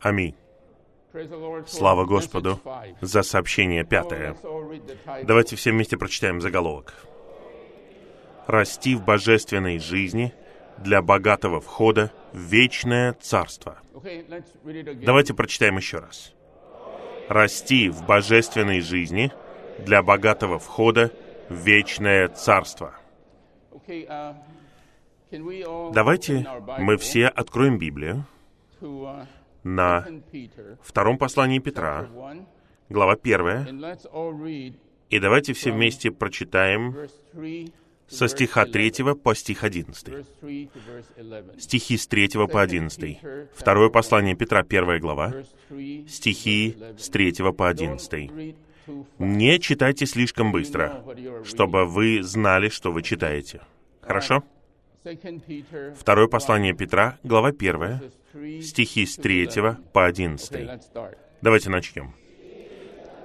Аминь. Слава Господу за сообщение пятое. Давайте все вместе прочитаем заголовок. «Расти в божественной жизни для богатого входа в вечное царство». Давайте прочитаем еще раз. «Расти в божественной жизни для богатого входа в вечное царство». Давайте мы все откроем Библию на втором послании Петра, глава первая, и давайте все вместе прочитаем со стиха 3 по стих 11. Стихи с 3 по 11. Второе послание Петра, первая глава, стихи с 3 по 11. Не читайте слишком быстро, чтобы вы знали, что вы читаете. Хорошо? Второе послание Петра, глава 1, стихи с 3 по 11. Давайте начнем.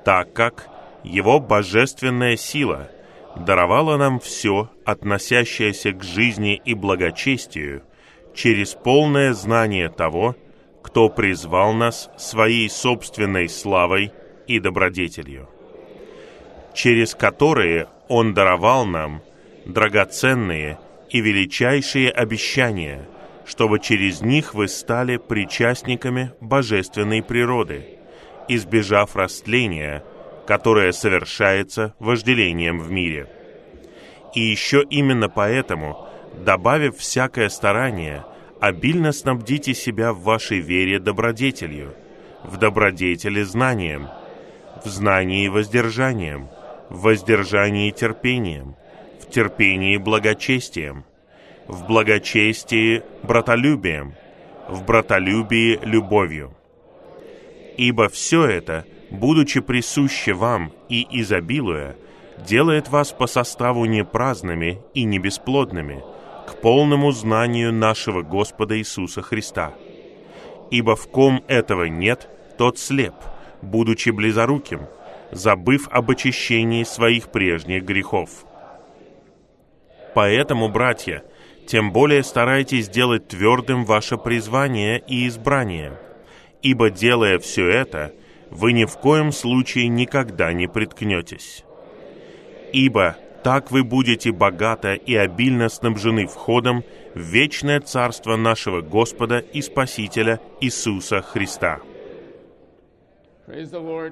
«Так как Его божественная сила даровала нам все, относящееся к жизни и благочестию, через полное знание того, кто призвал нас своей собственной славой и добродетелью, через которые Он даровал нам драгоценные и величайшие обещания, чтобы через них вы стали причастниками божественной природы, избежав растления, которое совершается вожделением в мире. И еще именно поэтому, добавив всякое старание, обильно снабдите себя в вашей вере добродетелью, в добродетели знанием, в знании воздержанием, в воздержании терпением, в терпении благочестием, в благочестии братолюбием, в братолюбии любовью. Ибо все это, будучи присуще вам и изобилуя, делает вас по составу не праздными и не бесплодными, к полному знанию нашего Господа Иисуса Христа. Ибо в ком этого нет, тот слеп, будучи близоруким, забыв об очищении своих прежних грехов. Поэтому, братья, тем более старайтесь сделать твердым ваше призвание и избрание, ибо, делая все это, вы ни в коем случае никогда не приткнетесь. Ибо так вы будете богато и обильно снабжены входом в вечное царство нашего Господа и Спасителя Иисуса Христа.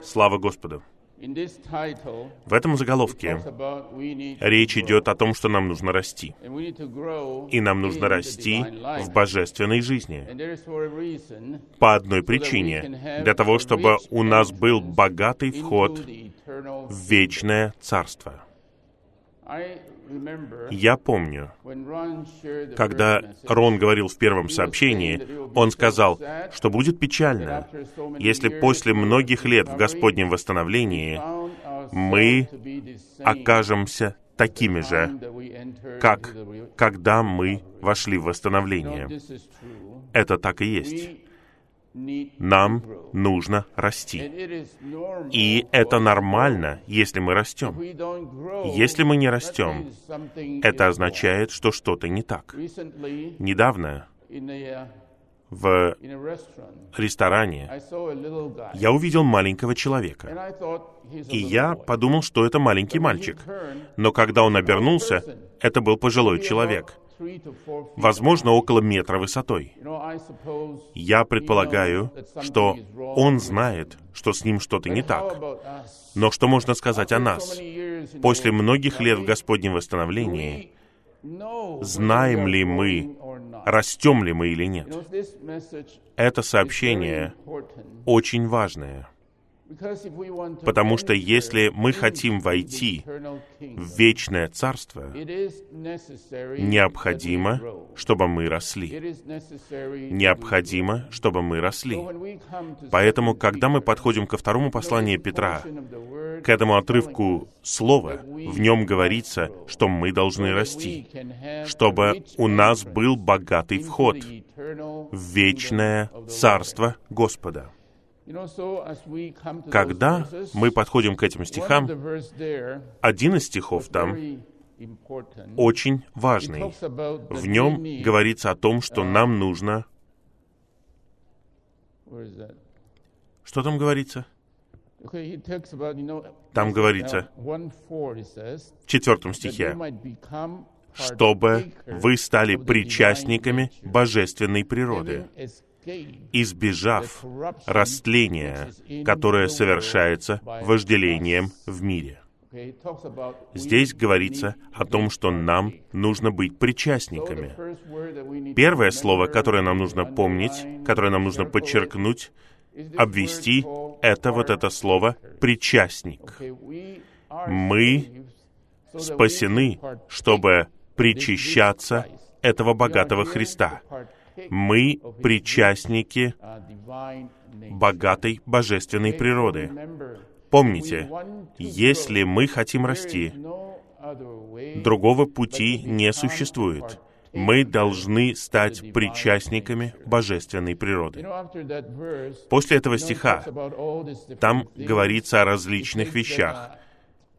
Слава Господу! В этом заголовке речь идет о том, что нам нужно расти. И нам нужно расти в божественной жизни. По одной причине. Для того, чтобы у нас был богатый вход в вечное царство. Я помню, когда Рон говорил в первом сообщении, он сказал, что будет печально, если после многих лет в Господнем восстановлении мы окажемся такими же, как когда мы вошли в восстановление. Это так и есть. Нам нужно расти. И это нормально, если мы растем. Если мы не растем, это означает, что что-то не так. Недавно в ресторане я увидел маленького человека. И я подумал, что это маленький мальчик. Но когда он обернулся, это был пожилой человек возможно, около метра высотой. Я предполагаю, что он знает, что с ним что-то не так. Но что можно сказать о нас? После многих лет в Господнем восстановлении, знаем ли мы, растем ли мы или нет? Это сообщение очень важное. Потому что если мы хотим войти в вечное царство, необходимо, чтобы мы росли. Необходимо, чтобы мы росли. Поэтому, когда мы подходим ко второму посланию Петра, к этому отрывку слова, в нем говорится, что мы должны расти, чтобы у нас был богатый вход в вечное царство Господа. Когда мы подходим к этим стихам, один из стихов там очень важный. В нем говорится о том, что нам нужно Что там говорится? Там говорится в четвертом стихе, чтобы вы стали причастниками божественной природы, избежав растления, которое совершается вожделением в мире. Здесь говорится о том, что нам нужно быть причастниками. Первое слово, которое нам нужно помнить, которое нам нужно подчеркнуть, обвести, это вот это слово «причастник». Мы спасены, чтобы причащаться этого богатого Христа. Мы причастники богатой божественной природы. Помните, если мы хотим расти, другого пути не существует. Мы должны стать причастниками божественной природы. После этого стиха там говорится о различных вещах.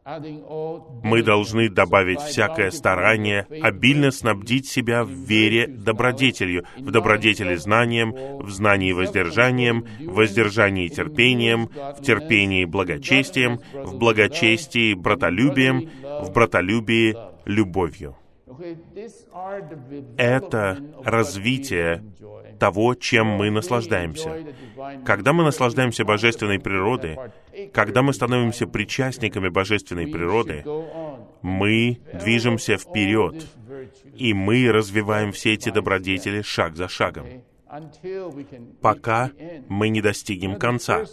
Мы должны добавить всякое старание, обильно снабдить себя в вере добродетелью, в добродетели знанием, в знании воздержанием, в воздержании терпением, в терпении благочестием, в благочестии братолюбием, в братолюбии любовью. Это развитие того, чем мы наслаждаемся. Когда мы наслаждаемся божественной природой, когда мы становимся причастниками божественной природы, мы движемся вперед, и мы развиваем все эти добродетели шаг за шагом пока мы не достигнем конца.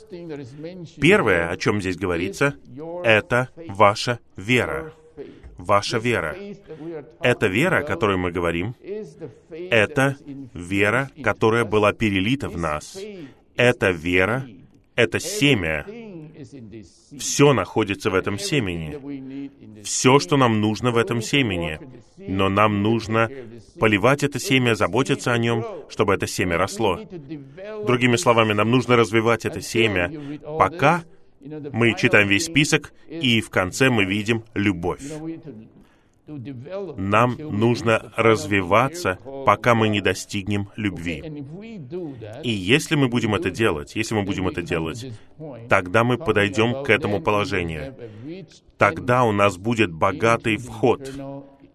Первое, о чем здесь говорится, это ваша вера ваша вера. Эта вера, о которой мы говорим, это вера, которая была перелита в нас. Это вера, это семя. Все находится в этом семени. Все, что нам нужно в этом семени. Но нам нужно поливать это семя, заботиться о нем, чтобы это семя росло. Другими словами, нам нужно развивать это семя, пока мы читаем весь список, и в конце мы видим любовь. Нам нужно развиваться, пока мы не достигнем любви. И если мы будем это делать, если мы будем это делать, тогда мы подойдем к этому положению. Тогда у нас будет богатый вход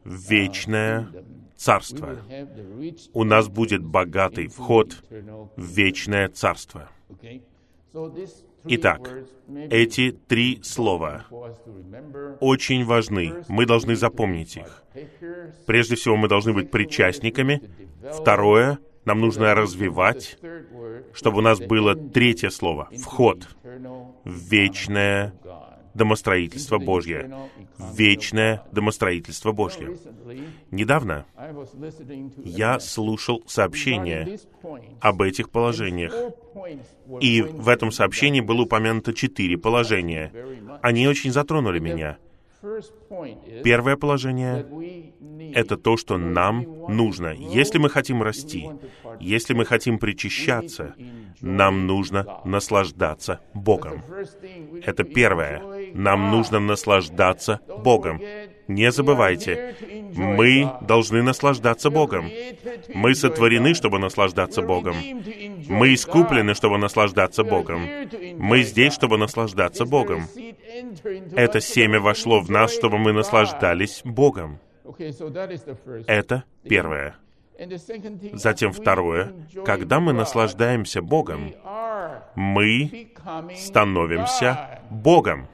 в вечное царство. У нас будет богатый вход в вечное царство. Итак, эти три слова очень важны. Мы должны запомнить их. Прежде всего, мы должны быть причастниками. Второе, нам нужно развивать, чтобы у нас было третье слово — вход в вечное домостроительство Божье. Вечное домостроительство Божье. Недавно я слушал сообщение об этих положениях. И в этом сообщении было упомянуто четыре положения. Они очень затронули меня. Первое положение — это то, что нам нужно. Если мы хотим расти, если мы хотим причащаться, нам нужно наслаждаться Богом. Это первое. Нам нужно наслаждаться Богом. Не забывайте, мы должны наслаждаться Богом. Мы сотворены, чтобы наслаждаться Богом. Мы искуплены, чтобы наслаждаться Богом. Мы здесь, чтобы наслаждаться Богом. Это семя вошло в нас, чтобы мы наслаждались Богом. Это первое. Затем второе. Когда мы наслаждаемся Богом, мы становимся Богом.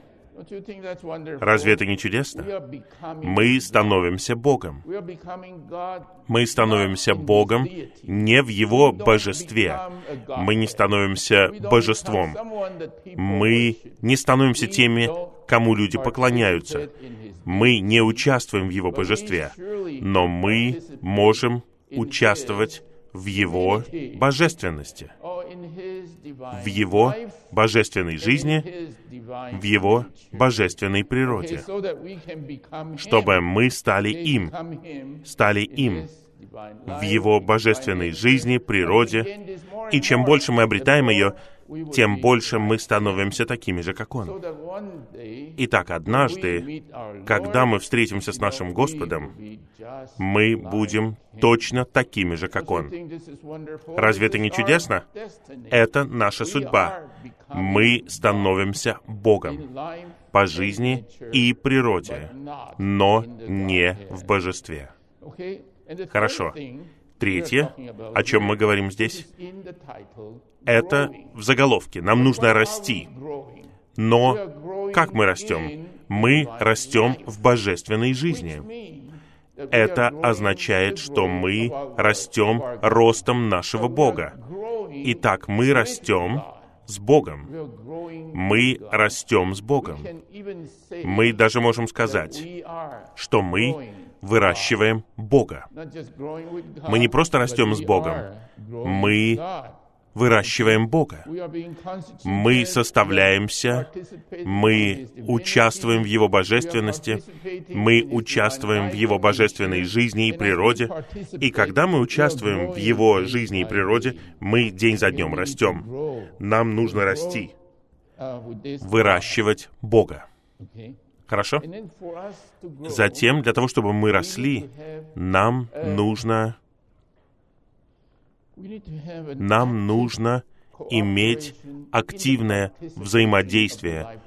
Разве это не чудесно? Мы становимся Богом. Мы становимся Богом не в Его божестве. Мы не становимся божеством. Мы не становимся теми, кому люди поклоняются. Мы не участвуем в Его божестве, но мы можем участвовать в Его божественности, в Его божественной жизни, в Его божественной природе, чтобы мы стали им, стали им в Его божественной жизни, природе, и чем больше мы обретаем ее, тем больше мы становимся такими же, как Он. Итак, однажды, когда мы встретимся с нашим Господом, мы будем точно такими же, как Он. Разве это не чудесно? Это наша судьба. Мы становимся Богом по жизни и природе, но не в божестве. Хорошо. Третье, о чем мы говорим здесь, это в заголовке. Нам нужно расти. Но как мы растем? Мы растем в божественной жизни. Это означает, что мы растем ростом нашего Бога. Итак, мы растем с Богом. Мы растем с Богом. Мы даже можем сказать, что мы выращиваем Бога. Мы не просто растем с Богом, мы выращиваем Бога. Мы составляемся, мы участвуем в Его божественности, мы участвуем в Его божественной жизни и природе, и когда мы участвуем в Его жизни и природе, мы день за днем растем. Нам нужно расти, выращивать Бога. Хорошо? Затем, для того, чтобы мы росли, нам нужно нам нужно иметь активное взаимодействие,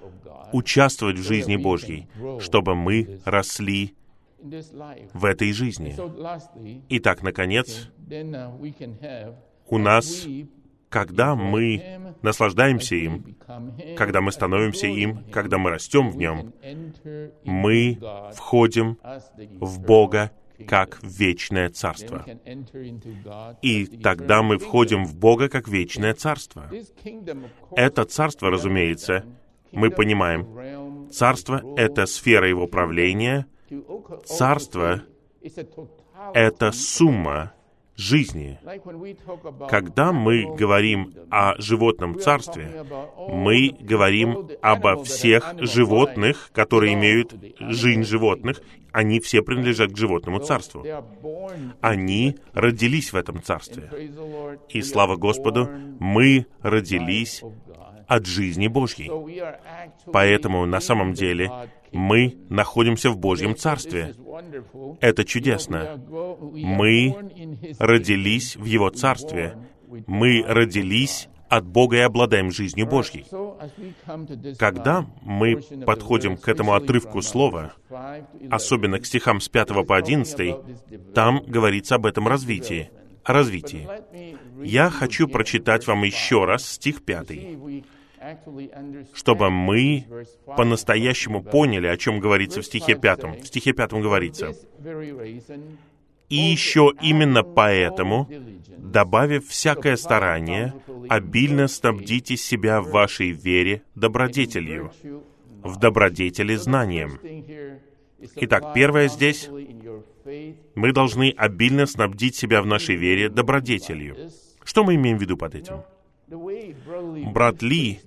участвовать в жизни Божьей, чтобы мы росли в этой жизни. Итак, наконец, у нас, когда мы наслаждаемся им, когда мы становимся им, когда мы растем в нем, мы входим в Бога как вечное царство. И тогда мы входим в Бога как вечное царство. Это царство, разумеется, мы понимаем, царство — это сфера его правления, царство — это сумма жизни. Когда мы говорим о животном царстве, мы говорим обо всех животных, которые имеют жизнь животных, они все принадлежат к животному царству. Они родились в этом царстве. И слава Господу, мы родились от жизни Божьей. Поэтому на самом деле мы находимся в Божьем Царстве. Это чудесно. Мы родились в Его Царстве. Мы родились от Бога и обладаем жизнью Божьей. Когда мы подходим к этому отрывку слова, особенно к стихам с 5 по 11, там говорится об этом развитии. О развитии. Я хочу прочитать вам еще раз стих 5 чтобы мы по-настоящему поняли, о чем говорится в стихе пятом. В стихе пятом говорится, «И еще именно поэтому, добавив всякое старание, обильно снабдите себя в вашей вере добродетелью, в добродетели знанием». Итак, первое здесь, мы должны обильно снабдить себя в нашей вере добродетелью. Что мы имеем в виду под этим? Брат Ли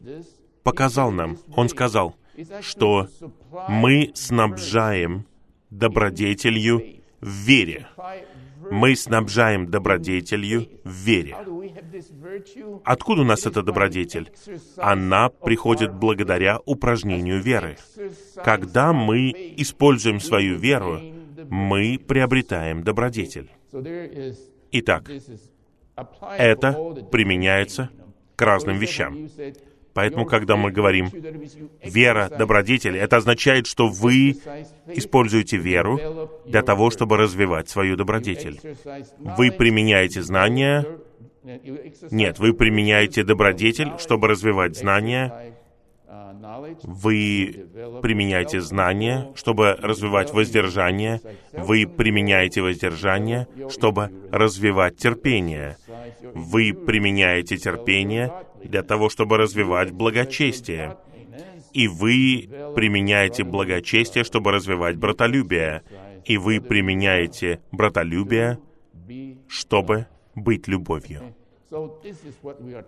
показал нам, он сказал, что мы снабжаем добродетелью в вере. Мы снабжаем добродетелью в вере. Откуда у нас эта добродетель? Она приходит благодаря упражнению веры. Когда мы используем свою веру, мы приобретаем добродетель. Итак, это применяется к разным вещам. Поэтому, когда мы говорим «вера, добродетель», это означает, что вы используете веру для того, чтобы развивать свою добродетель. Вы применяете знания, нет, вы применяете добродетель, чтобы развивать знания, вы применяете знания, чтобы развивать воздержание, вы применяете воздержание, чтобы развивать терпение, вы применяете терпение для того, чтобы развивать благочестие, и вы применяете благочестие, чтобы развивать братолюбие, и вы применяете братолюбие, чтобы быть любовью.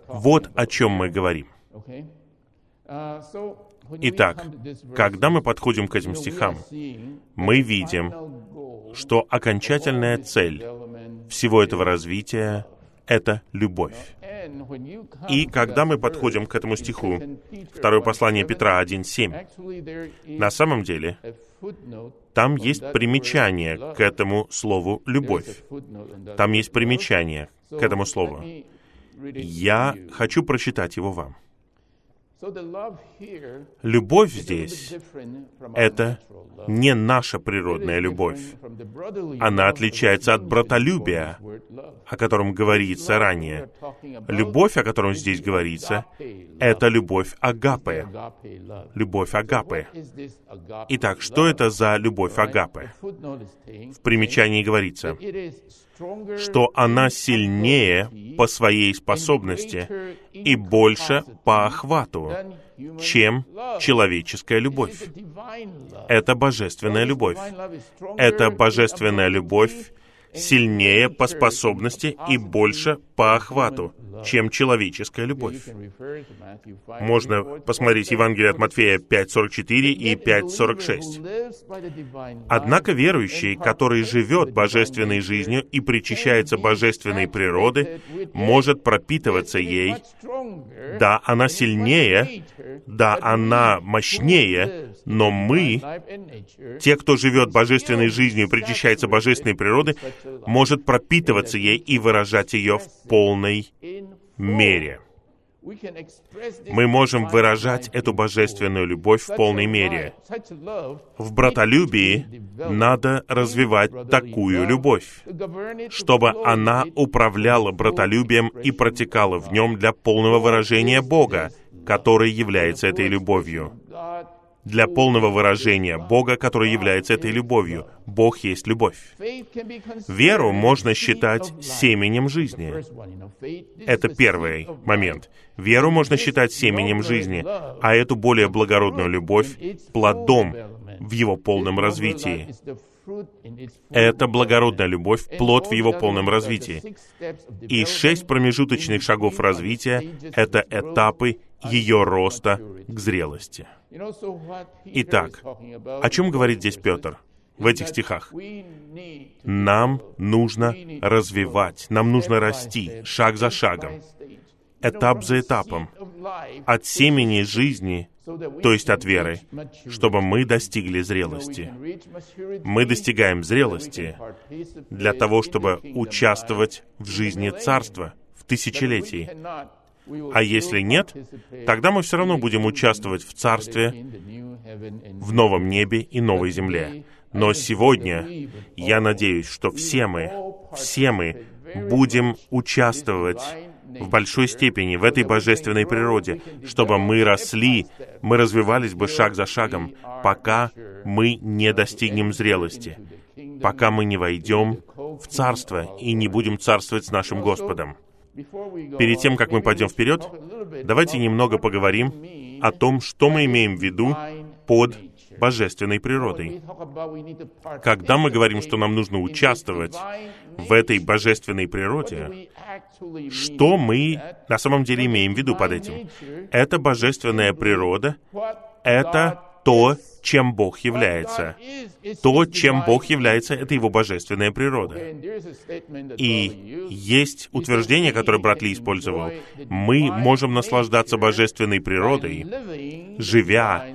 Вот о чем мы говорим. Итак, когда мы подходим к этим стихам, мы видим, что окончательная цель всего этого развития — это любовь. И когда мы подходим к этому стиху, второе послание Петра 1.7, на самом деле, там есть примечание к этому слову «любовь». Там есть примечание к этому слову. Я хочу прочитать его вам. Любовь здесь — это не наша природная любовь. Она отличается от братолюбия, о котором говорится ранее. Любовь, о котором здесь говорится, это любовь агапы. Любовь агапы. Итак, что это за любовь агапы? В примечании говорится, что она сильнее по своей способности и больше по охвату, чем человеческая любовь. Это божественная любовь. Это божественная любовь сильнее по способности и больше по охвату, чем человеческая любовь. Можно посмотреть Евангелие от Матфея 5.44 и 5.46. Однако верующий, который живет божественной жизнью и причащается божественной природы, может пропитываться ей. Да, она сильнее, да, она мощнее, но мы, те, кто живет божественной жизнью и причащается божественной природы, может пропитываться ей и выражать ее в полной мере. Мы можем выражать эту божественную любовь в полной мере. В братолюбии надо развивать такую любовь, чтобы она управляла братолюбием и протекала в нем для полного выражения Бога, который является этой любовью для полного выражения Бога, который является этой любовью. Бог есть любовь. Веру можно считать семенем жизни. Это первый момент. Веру можно считать семенем жизни, а эту более благородную любовь — плодом в его полном развитии. Это благородная любовь, плод в его полном развитии. И шесть промежуточных шагов развития — это этапы ее роста к зрелости. Итак, о чем говорит здесь Петр в этих стихах? Нам нужно развивать, нам нужно расти шаг за шагом, этап за этапом, от семени жизни, то есть от веры, чтобы мы достигли зрелости. Мы достигаем зрелости для того, чтобы участвовать в жизни Царства в тысячелетии. А если нет, тогда мы все равно будем участвовать в Царстве, в новом небе и новой земле. Но сегодня я надеюсь, что все мы, все мы будем участвовать в большой степени в этой божественной природе, чтобы мы росли, мы развивались бы шаг за шагом, пока мы не достигнем зрелости, пока мы не войдем в Царство и не будем царствовать с нашим Господом. Перед тем, как мы пойдем вперед, давайте немного поговорим о том, что мы имеем в виду под божественной природой. Когда мы говорим, что нам нужно участвовать в этой божественной природе, что мы на самом деле имеем в виду под этим? Это божественная природа, это то, чем Бог является. То, чем Бог является, это Его божественная природа. И есть утверждение, которое брат Ли использовал. Мы можем наслаждаться божественной природой, живя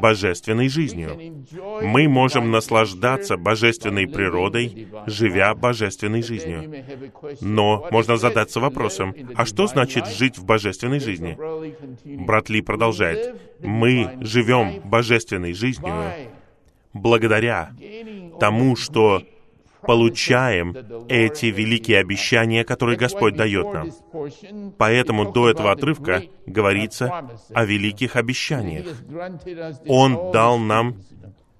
божественной жизнью. Мы можем наслаждаться божественной природой, живя божественной жизнью. Но можно задаться вопросом, а что значит жить в божественной жизни? Брат Ли продолжает. Мы живем божественной жизнью благодаря тому, что получаем эти великие обещания, которые Господь дает нам. Поэтому до этого отрывка говорится о великих обещаниях. Он дал нам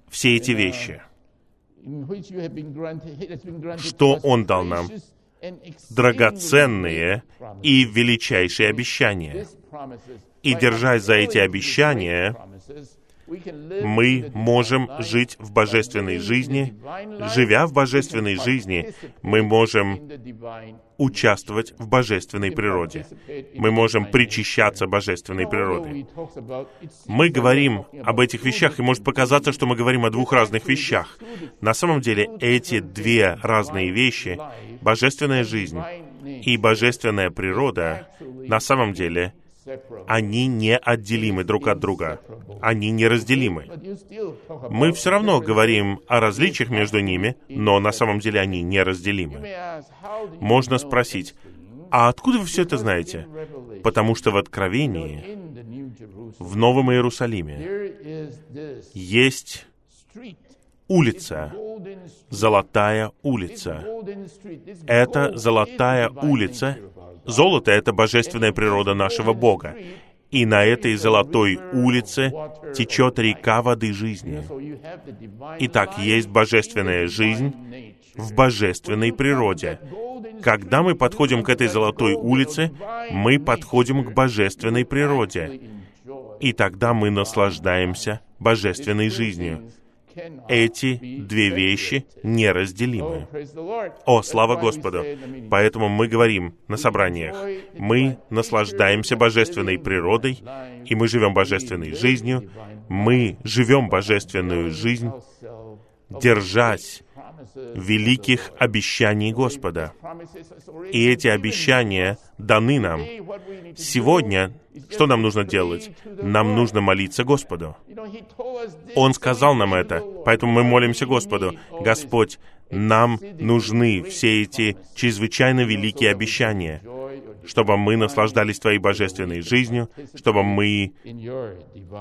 все эти вещи. Что Он дал нам? Драгоценные и величайшие обещания. И держась за эти обещания, мы можем жить в божественной жизни. Живя в божественной жизни, мы можем участвовать в божественной природе. Мы можем причащаться божественной природы. Мы говорим об этих вещах, и может показаться, что мы говорим о двух разных вещах. На самом деле эти две разные вещи, божественная жизнь и божественная природа на самом деле они неотделимы друг от друга. Они неразделимы. Мы все равно говорим о различиях между ними, но на самом деле они неразделимы. Можно спросить, а откуда вы все это знаете? Потому что в Откровении, в Новом Иерусалиме, есть улица, золотая улица. Это золотая улица. Золото — это божественная природа нашего Бога. И на этой золотой улице течет река воды жизни. Итак, есть божественная жизнь в божественной природе. Когда мы подходим к этой золотой улице, мы подходим к божественной природе. И тогда мы наслаждаемся божественной жизнью эти две вещи неразделимы. О, слава Господу! Поэтому мы говорим на собраниях, мы наслаждаемся божественной природой, и мы живем божественной жизнью, мы живем божественную жизнь, держась великих обещаний Господа. И эти обещания даны нам. Сегодня что нам нужно делать? Нам нужно молиться Господу. Он сказал нам это, поэтому мы молимся Господу. Господь, нам нужны все эти чрезвычайно великие обещания, чтобы мы наслаждались Твоей божественной жизнью, чтобы мы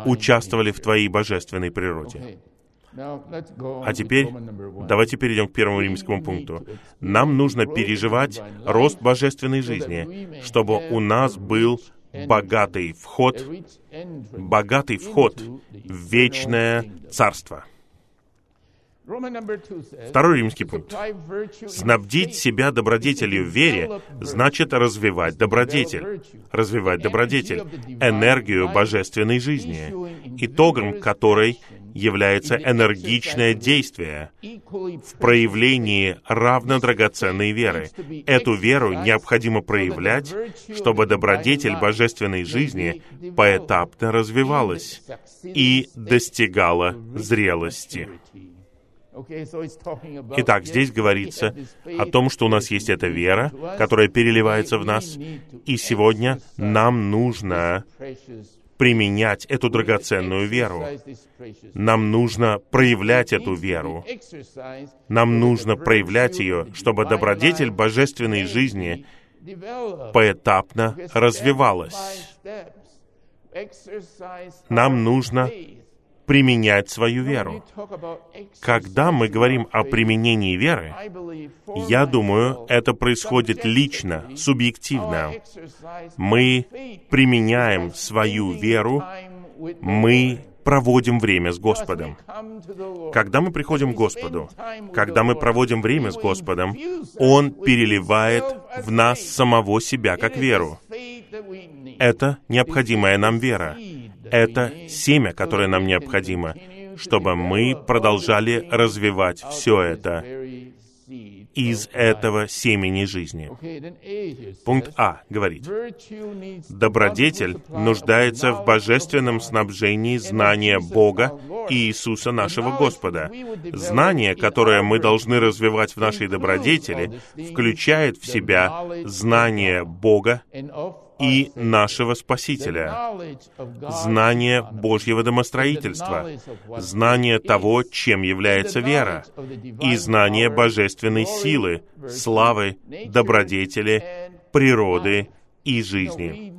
участвовали в Твоей божественной природе. А теперь давайте перейдем к первому римскому пункту. Нам нужно переживать рост божественной жизни, чтобы у нас был богатый вход, богатый вход в вечное царство. Второй римский пункт. Снабдить себя добродетелью в вере значит развивать добродетель. Развивать добродетель, энергию божественной жизни, итогом которой является энергичное действие в проявлении равно драгоценной веры. Эту веру необходимо проявлять, чтобы добродетель божественной жизни поэтапно развивалась и достигала зрелости. Итак, здесь говорится о том, что у нас есть эта вера, которая переливается в нас, и сегодня нам нужно применять эту драгоценную веру. Нам нужно проявлять эту веру. Нам нужно проявлять ее, чтобы добродетель божественной жизни поэтапно развивалась. Нам нужно применять свою веру. Когда мы говорим о применении веры, я думаю, это происходит лично, субъективно. Мы применяем свою веру, мы проводим время с Господом. Когда мы приходим к Господу, когда мы проводим время с Господом, Он переливает в нас самого себя как веру. Это необходимая нам вера. Это семя, которое нам необходимо, чтобы мы продолжали развивать все это из этого семени жизни. Пункт А говорит, добродетель нуждается в божественном снабжении знания Бога и Иисуса нашего Господа. Знание, которое мы должны развивать в нашей добродетели, включает в себя знание Бога и нашего Спасителя, знание Божьего домостроительства, знание того, чем является вера, и знание божественной силы, славы, добродетели, природы и жизни.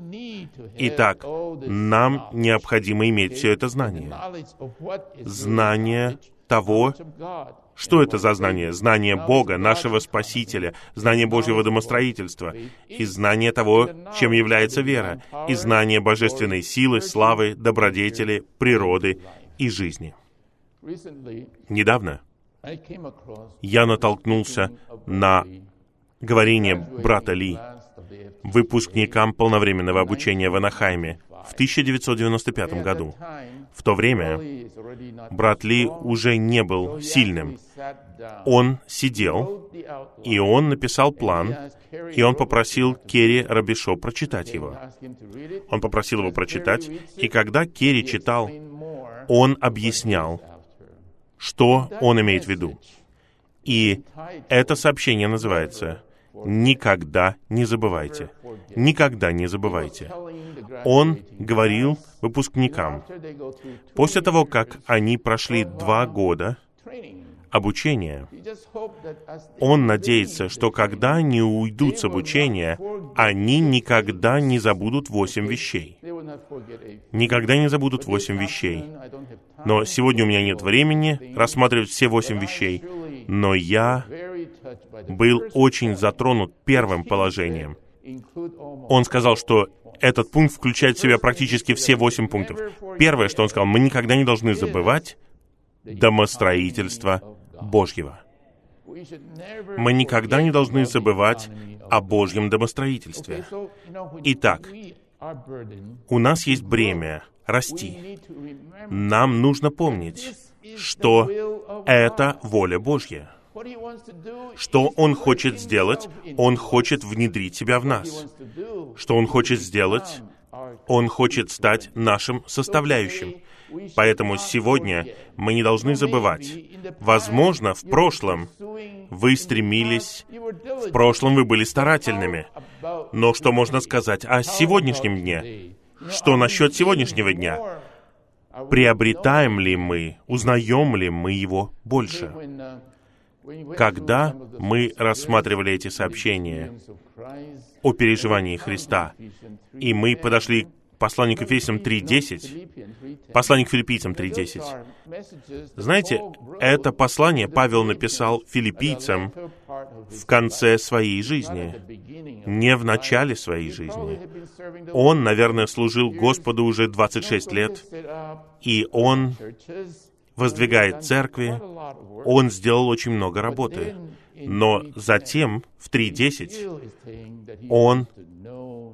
Итак, нам необходимо иметь все это знание. Знание того, что это за знание? Знание Бога, нашего Спасителя, знание Божьего домостроительства, и знание того, чем является вера, и знание божественной силы, славы, добродетели, природы и жизни. Недавно я натолкнулся на говорение брата Ли, выпускникам полновременного обучения в Анахайме в 1995 году. В то время брат Ли уже не был сильным. Он сидел, и он написал план, и он попросил Керри Рабишо прочитать его. Он попросил его прочитать, и когда Керри читал, он объяснял, что он имеет в виду. И это сообщение называется никогда не забывайте. Никогда не забывайте. Он говорил выпускникам, после того, как они прошли два года обучения, он надеется, что когда они уйдут с обучения, они никогда не забудут восемь вещей. Никогда не забудут восемь вещей. Но сегодня у меня нет времени рассматривать все восемь вещей, но я был очень затронут первым положением. Он сказал, что этот пункт включает в себя практически все восемь пунктов. Первое, что он сказал, мы никогда не должны забывать домостроительство Божьего. Мы никогда не должны забывать о Божьем домостроительстве. Итак, у нас есть бремя расти. Нам нужно помнить, что это воля Божья. Что Он хочет сделать? Он хочет внедрить себя в нас. Что Он хочет сделать? Он хочет стать нашим составляющим. Поэтому сегодня мы не должны забывать. Возможно, в прошлом вы стремились, в прошлом вы были старательными. Но что можно сказать о сегодняшнем дне? Что насчет сегодняшнего дня? Приобретаем ли мы, узнаем ли мы его больше? Когда мы рассматривали эти сообщения о переживании Христа, и мы подошли к посланию к Ефесям 3.10, послание к филиппийцам 3.10. Знаете, это послание Павел написал филиппийцам в конце своей жизни, не в начале своей жизни. Он, наверное, служил Господу уже 26 лет, и он воздвигает церкви, он сделал очень много работы. Но затем, в 3.10, он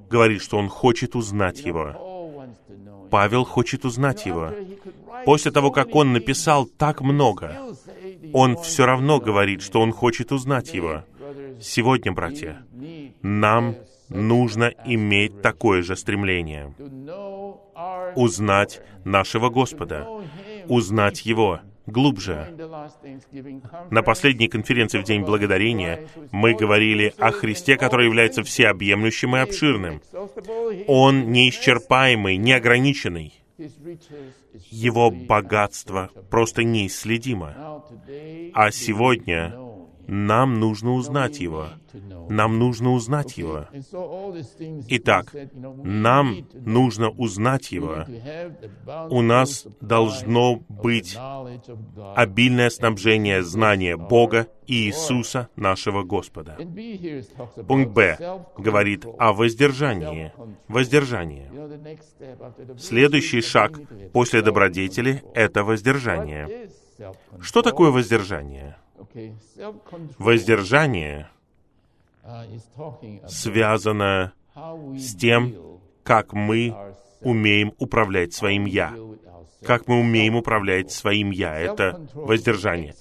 говорит, что он хочет узнать его. Павел хочет узнать его. После того, как он написал так много, он все равно говорит, что он хочет узнать его. Сегодня, братья, нам нужно иметь такое же стремление. Узнать нашего Господа, узнать Его глубже. На последней конференции в День Благодарения мы говорили о Христе, который является всеобъемлющим и обширным. Он неисчерпаемый, неограниченный. Его богатство просто неисследимо. А сегодня нам нужно узнать Его. Нам нужно узнать Его. Итак, нам нужно узнать Его. У нас должно быть обильное снабжение знания Бога и Иисуса, нашего Господа. Пункт Б говорит о воздержании. Воздержание. Следующий шаг после добродетели — это воздержание. Что такое воздержание? Воздержание связано с тем, как мы умеем управлять своим «я». Как мы умеем управлять своим «я» — это воздержание.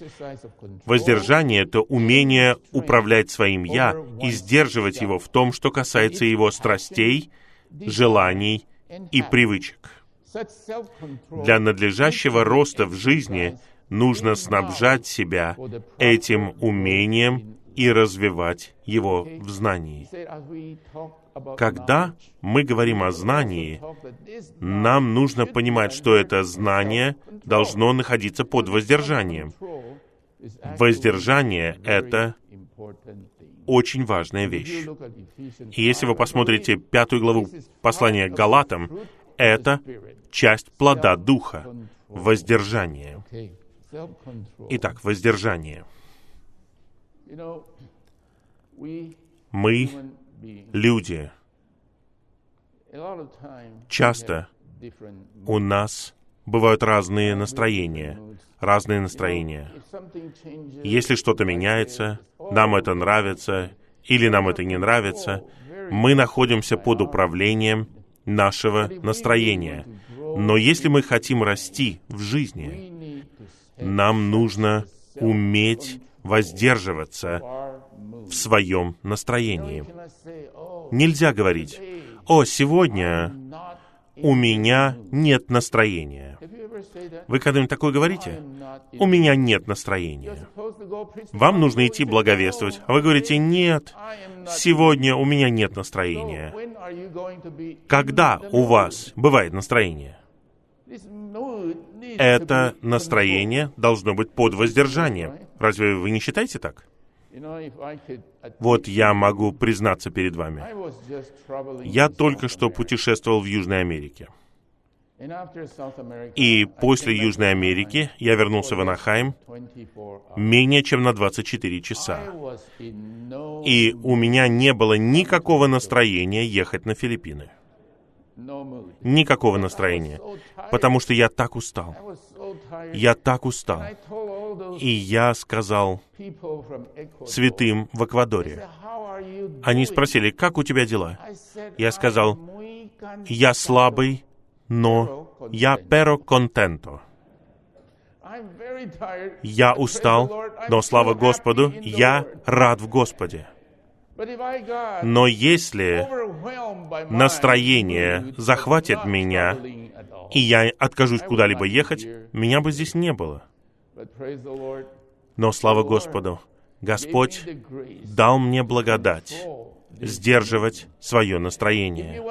Воздержание — это умение управлять своим «я» и сдерживать его в том, что касается его страстей, желаний и привычек. Для надлежащего роста в жизни нужно снабжать себя этим умением и развивать его в знании. Когда мы говорим о знании, нам нужно понимать, что это знание должно находиться под воздержанием. Воздержание — это очень важная вещь. И если вы посмотрите пятую главу послания к Галатам, это часть плода Духа — воздержание. Итак, воздержание. Мы, люди, часто у нас бывают разные настроения, разные настроения. Если что-то меняется, нам это нравится или нам это не нравится, мы находимся под управлением нашего настроения. Но если мы хотим расти в жизни, нам нужно уметь воздерживаться в своем настроении. Нельзя говорить, «О, сегодня у меня нет настроения». Вы когда-нибудь такое говорите? У меня нет настроения. Вам нужно идти благовествовать. А вы говорите, нет, сегодня у меня нет настроения. Когда у вас бывает настроение? Это настроение должно быть под воздержанием. Разве вы не считаете так? Вот я могу признаться перед вами. Я только что путешествовал в Южной Америке. И после Южной Америки я вернулся в Анахайм менее чем на 24 часа. И у меня не было никакого настроения ехать на Филиппины. Никакого настроения. Потому что я так устал. Я так устал. И я сказал святым в Эквадоре. Они спросили, как у тебя дела? Я сказал, я слабый, но я перо контенто. Я устал, но слава Господу, я рад в Господе. Но если настроение захватит меня, и я откажусь куда-либо ехать, меня бы здесь не было. Но слава Господу, Господь дал мне благодать сдерживать свое настроение.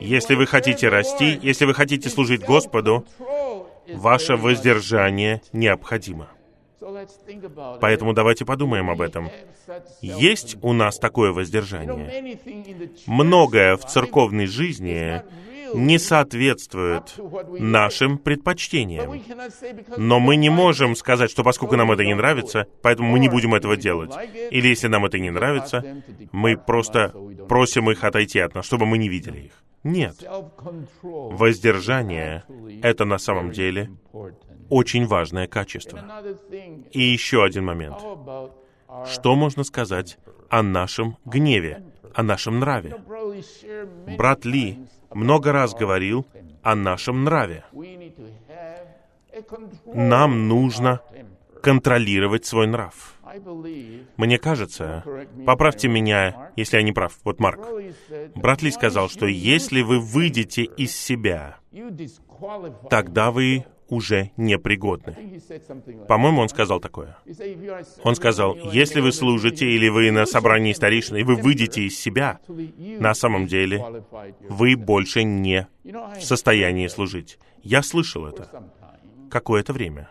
Если вы хотите расти, если вы хотите служить Господу, ваше воздержание необходимо. Поэтому давайте подумаем об этом. Есть у нас такое воздержание. Многое в церковной жизни не соответствует нашим предпочтениям. Но мы не можем сказать, что поскольку нам это не нравится, поэтому мы не будем этого делать. Или если нам это не нравится, мы просто просим их отойти от нас, чтобы мы не видели их. Нет. Воздержание — это на самом деле очень важное качество. И еще один момент. Что можно сказать о нашем гневе, о нашем нраве? Брат Ли много раз говорил о нашем нраве. Нам нужно контролировать свой нрав. Мне кажется, поправьте меня, если я не прав, вот Марк. Брат Ли сказал, что если вы выйдете из себя, тогда вы уже непригодны. По-моему, он сказал такое. Он сказал, если вы служите или вы на собрании старейшин, и вы выйдете из себя, на самом деле вы больше не в состоянии служить. Я слышал это какое-то время.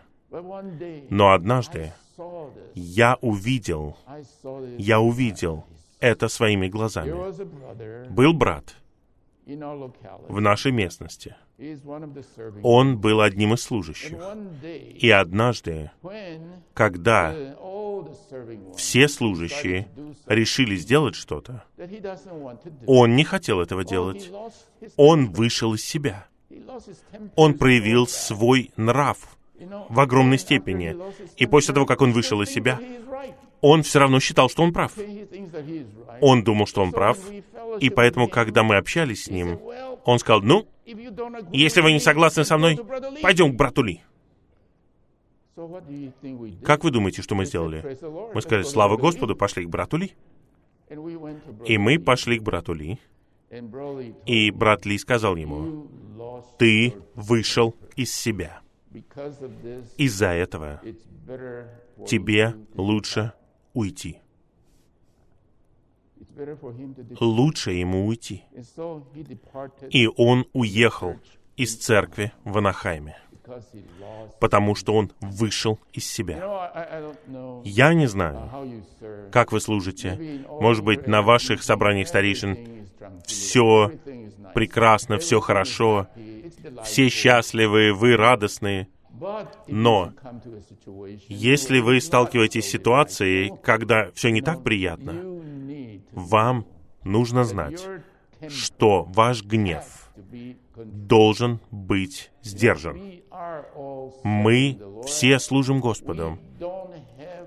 Но однажды я увидел, я увидел это своими глазами. Был брат в нашей местности — он был одним из служащих. И однажды, когда все служащие решили сделать что-то, он не хотел этого делать. Он вышел из себя. Он проявил свой нрав в огромной степени. И после того, как он вышел из себя, он все равно считал, что он прав. Он думал, что он прав, и поэтому, когда мы общались с ним, он сказал, ну, если вы не согласны со мной, пойдем к брату Ли. Как вы думаете, что мы сделали? Мы сказали, слава Господу, пошли к брату Ли. И мы пошли к брату Ли. И брат Ли сказал ему, ты вышел из себя. Из-за этого тебе лучше уйти лучше ему уйти. И он уехал из церкви в Анахайме, потому что он вышел из себя. Я не знаю, как вы служите. Может быть, на ваших собраниях старейшин все прекрасно, все хорошо, все счастливы, вы радостные. Но если вы сталкиваетесь с ситуацией, когда все не так приятно, вам нужно знать, что ваш гнев должен быть сдержан. Мы все служим Господу.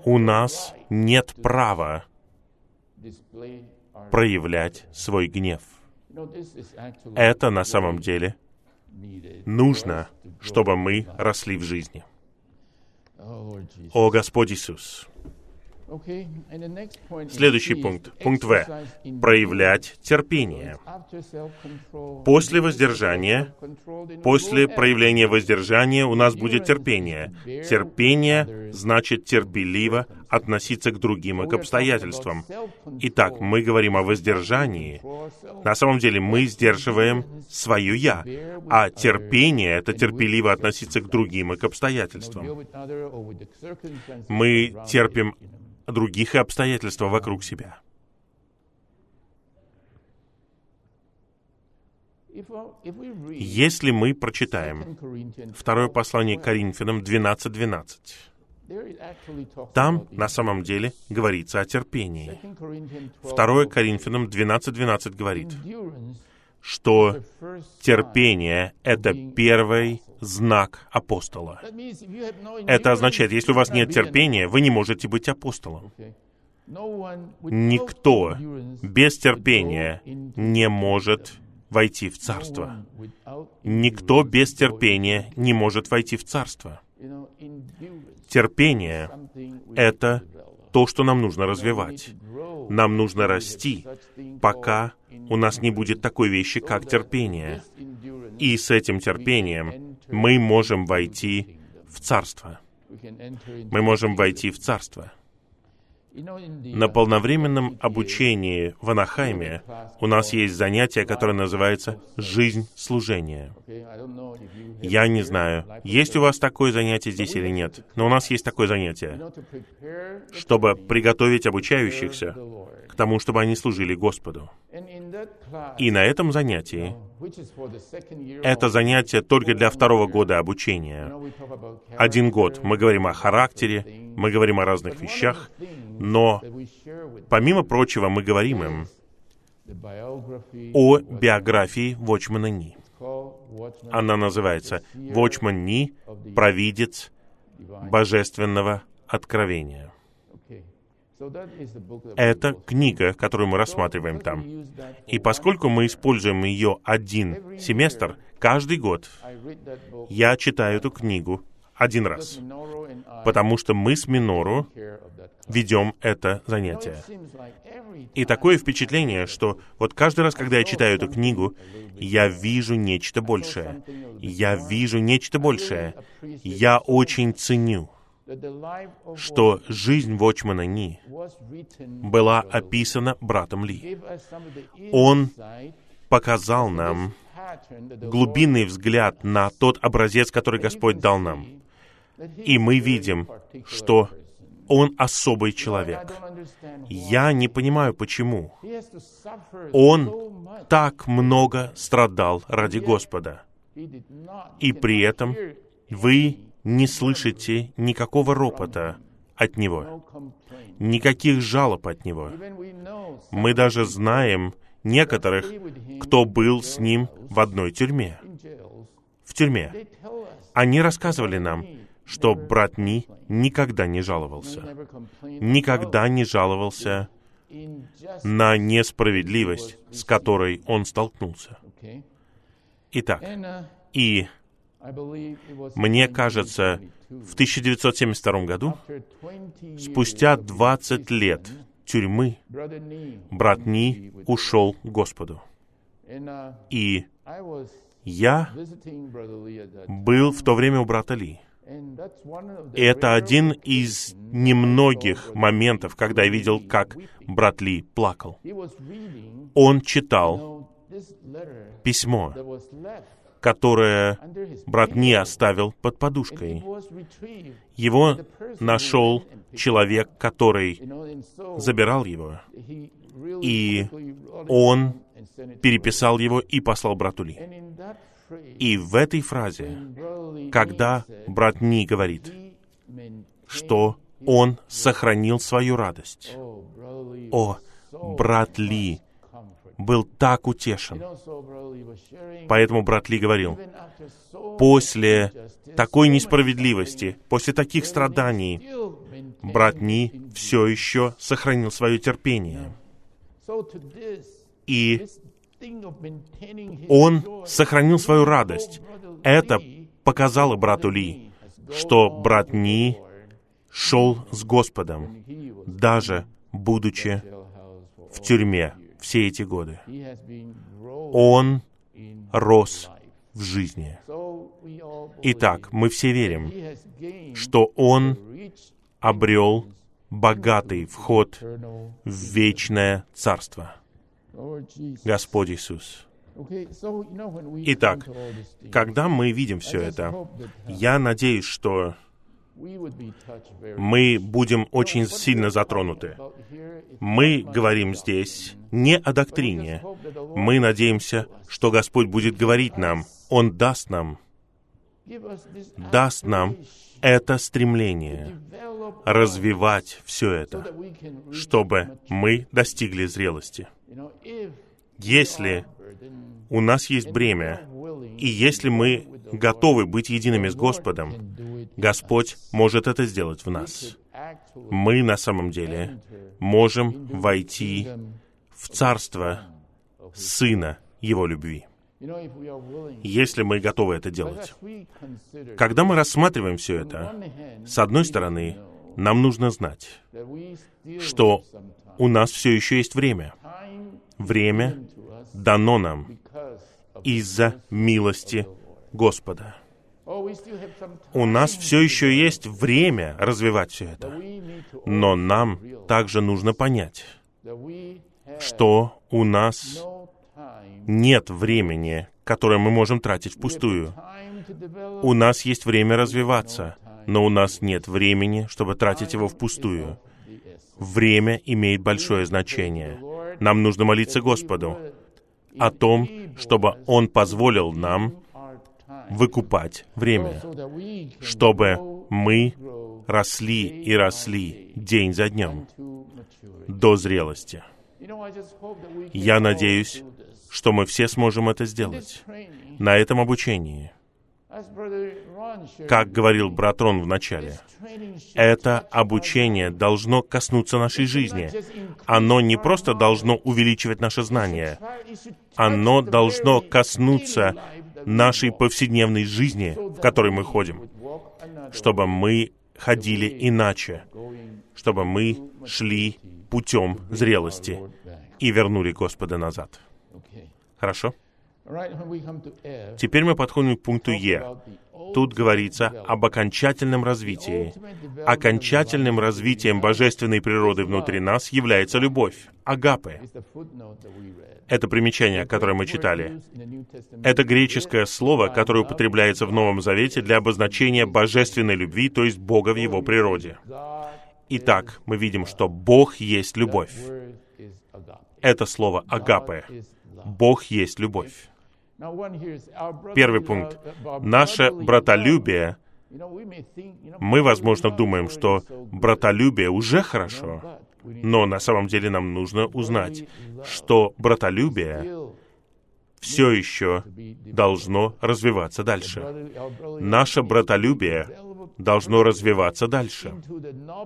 У нас нет права проявлять свой гнев. Это на самом деле нужно, чтобы мы росли в жизни. О Господь Иисус! Следующий пункт, пункт В. Проявлять терпение. После воздержания, после проявления воздержания у нас будет терпение. Терпение значит терпеливо относиться к другим и к обстоятельствам. Итак, мы говорим о воздержании. На самом деле мы сдерживаем свое «я», а терпение — это терпеливо относиться к другим и к обстоятельствам. Мы терпим других и обстоятельства вокруг себя. Если мы прочитаем второе послание Коринфянам 12.12, там на самом деле говорится о терпении. Второе Коринфянам 12.12 говорит, что терпение — это первый знак апостола. Это означает, если у вас нет терпения, вы не можете быть апостолом. Никто без терпения не может войти в Царство. Никто без терпения не может войти в Царство. Терпение — это то, что нам нужно развивать. Нам нужно расти, пока у нас не будет такой вещи, как терпение. И с этим терпением мы можем войти в Царство. Мы можем войти в Царство. На полновременном обучении в Анахайме у нас есть занятие, которое называется «Жизнь служения». Я не знаю, есть у вас такое занятие здесь или нет, но у нас есть такое занятие, чтобы приготовить обучающихся к тому, чтобы они служили Господу. И на этом занятии, это занятие только для второго года обучения. Один год мы говорим о характере, мы говорим о разных вещах, но помимо прочего мы говорим им о биографии Вочмана Ни. Она называется «Вочман Ни. Провидец Божественного Откровения». Это книга, которую мы рассматриваем там. И поскольку мы используем ее один семестр, каждый год я читаю эту книгу один раз, потому что мы с Минору ведем это занятие. И такое впечатление, что вот каждый раз, когда я читаю эту книгу, я вижу нечто большее. Я вижу нечто большее. Я очень ценю что жизнь Вочмана Ни была описана братом Ли. Он показал нам глубинный взгляд на тот образец, который Господь дал нам. И мы видим, что он особый человек. Я не понимаю, почему. Он так много страдал ради Господа. И при этом вы не слышите никакого ропота от Него, никаких жалоб от Него. Мы даже знаем некоторых, кто был с Ним в одной тюрьме. В тюрьме. Они рассказывали нам, что брат Ни никогда не жаловался. Никогда не жаловался на несправедливость, с которой он столкнулся. Итак, и мне кажется, в 1972 году, спустя 20 лет тюрьмы, брат Ни ушел к Господу. И я был в то время у брата Ли. И это один из немногих моментов, когда я видел, как брат Ли плакал. Он читал письмо, которое брат не оставил под подушкой. Его нашел человек, который забирал его, и он переписал его и послал брату Ли. И в этой фразе, когда брат Ни говорит, что он сохранил свою радость, о, брат Ли был так утешен. Поэтому брат Ли говорил, после такой несправедливости, после таких страданий, брат Ни все еще сохранил свое терпение. И он сохранил свою радость. Это показало брату Ли, что брат Ни шел с Господом, даже будучи в тюрьме все эти годы. Он рос в жизни. Итак, мы все верим, что Он обрел богатый вход в вечное Царство. Господь Иисус. Итак, когда мы видим все это, я надеюсь, что мы будем очень сильно затронуты. Мы говорим здесь не о доктрине. Мы надеемся, что Господь будет говорить нам. Он даст нам, даст нам это стремление развивать все это, чтобы мы достигли зрелости. Если у нас есть бремя, и если мы готовы быть едиными с Господом, Господь может это сделать в нас. Мы на самом деле можем войти в царство Сына Его любви если мы готовы это делать. Когда мы рассматриваем все это, с одной стороны, нам нужно знать, что у нас все еще есть время. Время дано нам из-за милости Господа. У нас все еще есть время развивать все это. Но нам также нужно понять, что у нас нет времени, которое мы можем тратить впустую. У нас есть время развиваться, но у нас нет времени, чтобы тратить его впустую. Время имеет большое значение. Нам нужно молиться Господу о том, чтобы Он позволил нам выкупать время, чтобы мы росли и росли день за днем до зрелости. Я надеюсь, что мы все сможем это сделать на этом обучении. Как говорил брат Рон в начале, это обучение должно коснуться нашей жизни. Оно не просто должно увеличивать наше знание, оно должно коснуться нашей повседневной жизни, в которой мы ходим, чтобы мы ходили иначе, чтобы мы шли путем зрелости и вернули Господа назад. Хорошо? Теперь мы подходим к пункту Е. Тут говорится об окончательном развитии. Окончательным развитием божественной природы внутри нас является любовь, агапе. Это примечание, которое мы читали. Это греческое слово, которое употребляется в Новом Завете для обозначения божественной любви, то есть Бога в его природе. Итак, мы видим, что Бог есть любовь. Это слово агапе Бог есть любовь. Первый пункт. Наше братолюбие, мы, возможно, думаем, что братолюбие уже хорошо, но на самом деле нам нужно узнать, что братолюбие все еще должно развиваться дальше. Наше братолюбие должно развиваться дальше,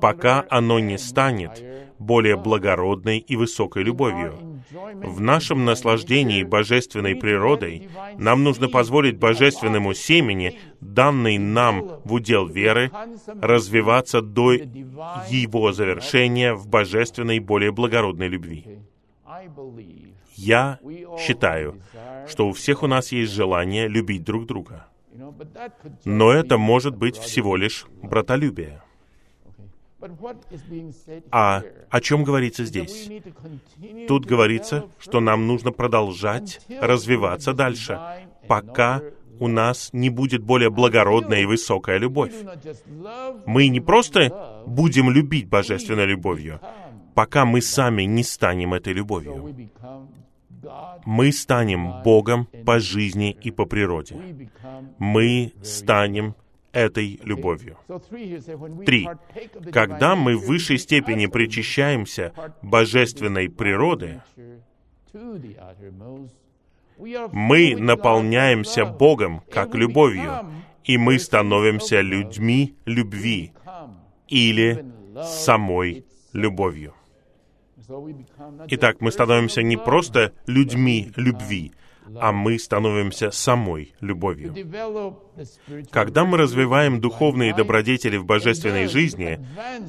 пока оно не станет более благородной и высокой любовью. В нашем наслаждении божественной природой нам нужно позволить божественному семени, данной нам в удел веры, развиваться до его завершения в божественной более благородной любви. Я считаю, что у всех у нас есть желание любить друг друга. Но это может быть всего лишь братолюбие. А о чем говорится здесь? Тут говорится, что нам нужно продолжать развиваться дальше, пока у нас не будет более благородная и высокая любовь. Мы не просто будем любить божественной любовью, пока мы сами не станем этой любовью. Мы станем Богом по жизни и по природе. Мы станем этой любовью. Три. Когда мы в высшей степени причащаемся божественной природы, мы наполняемся Богом как любовью, и мы становимся людьми любви или самой любовью. Итак, мы становимся не просто людьми любви, а мы становимся самой любовью. Когда мы развиваем духовные добродетели в божественной жизни,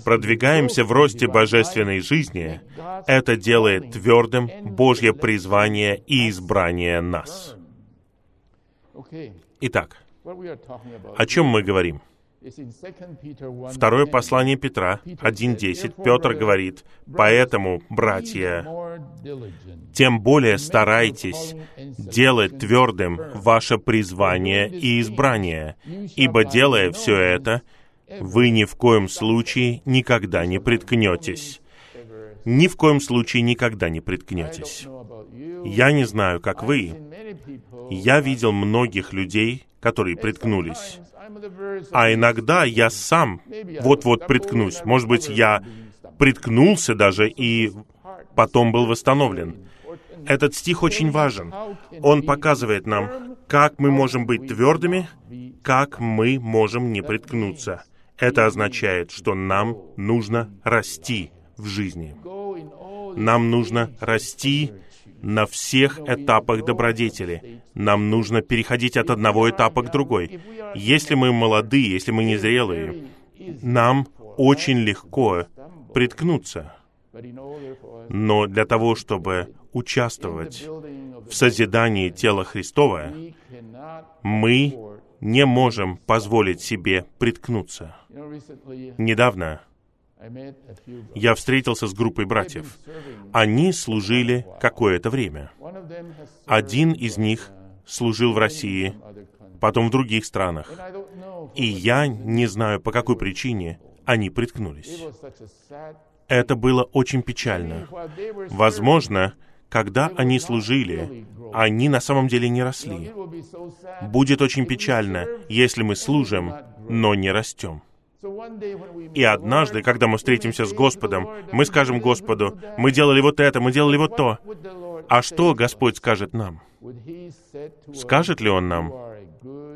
продвигаемся в росте божественной жизни, это делает твердым Божье призвание и избрание нас. Итак, о чем мы говорим? Второе послание Петра 1.10. Петр говорит, «Поэтому, братья, тем более старайтесь делать твердым ваше призвание и избрание, ибо, делая все это, вы ни в коем случае никогда не приткнетесь. Ни в коем случае никогда не приткнетесь. Я не знаю, как вы. Я видел многих людей, которые приткнулись. А иногда я сам вот-вот приткнусь. Может быть, я приткнулся даже и потом был восстановлен. Этот стих очень важен. Он показывает нам, как мы можем быть твердыми, как мы можем не приткнуться. Это означает, что нам нужно расти в жизни. Нам нужно расти на всех этапах добродетели. Нам нужно переходить от одного этапа к другой. Если мы молодые, если мы незрелые, нам очень легко приткнуться. Но для того, чтобы участвовать в созидании тела Христова, мы не можем позволить себе приткнуться. Недавно я встретился с группой братьев. Они служили какое-то время. Один из них служил в России, потом в других странах. И я не знаю, по какой причине они приткнулись. Это было очень печально. Возможно, когда они служили, они на самом деле не росли. Будет очень печально, если мы служим, но не растем. И однажды, когда мы встретимся с Господом, мы скажем Господу, мы делали вот это, мы делали вот то. А что Господь скажет нам? Скажет ли Он нам,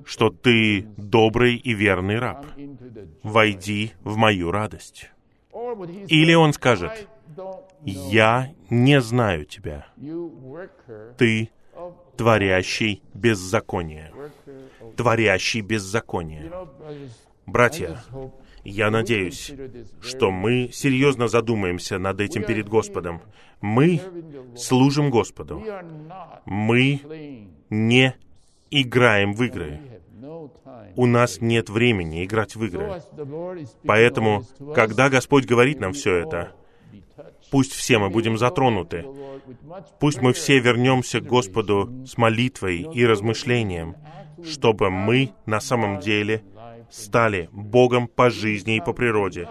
что ты добрый и верный раб? Войди в мою радость. Или Он скажет, я не знаю тебя. Ты творящий беззаконие. Творящий беззаконие. Братья, я надеюсь, что мы серьезно задумаемся над этим перед Господом. Мы служим Господу. Мы не играем в игры. У нас нет времени играть в игры. Поэтому, когда Господь говорит нам все это, пусть все мы будем затронуты. Пусть мы все вернемся к Господу с молитвой и размышлением, чтобы мы на самом деле стали Богом по жизни и по природе,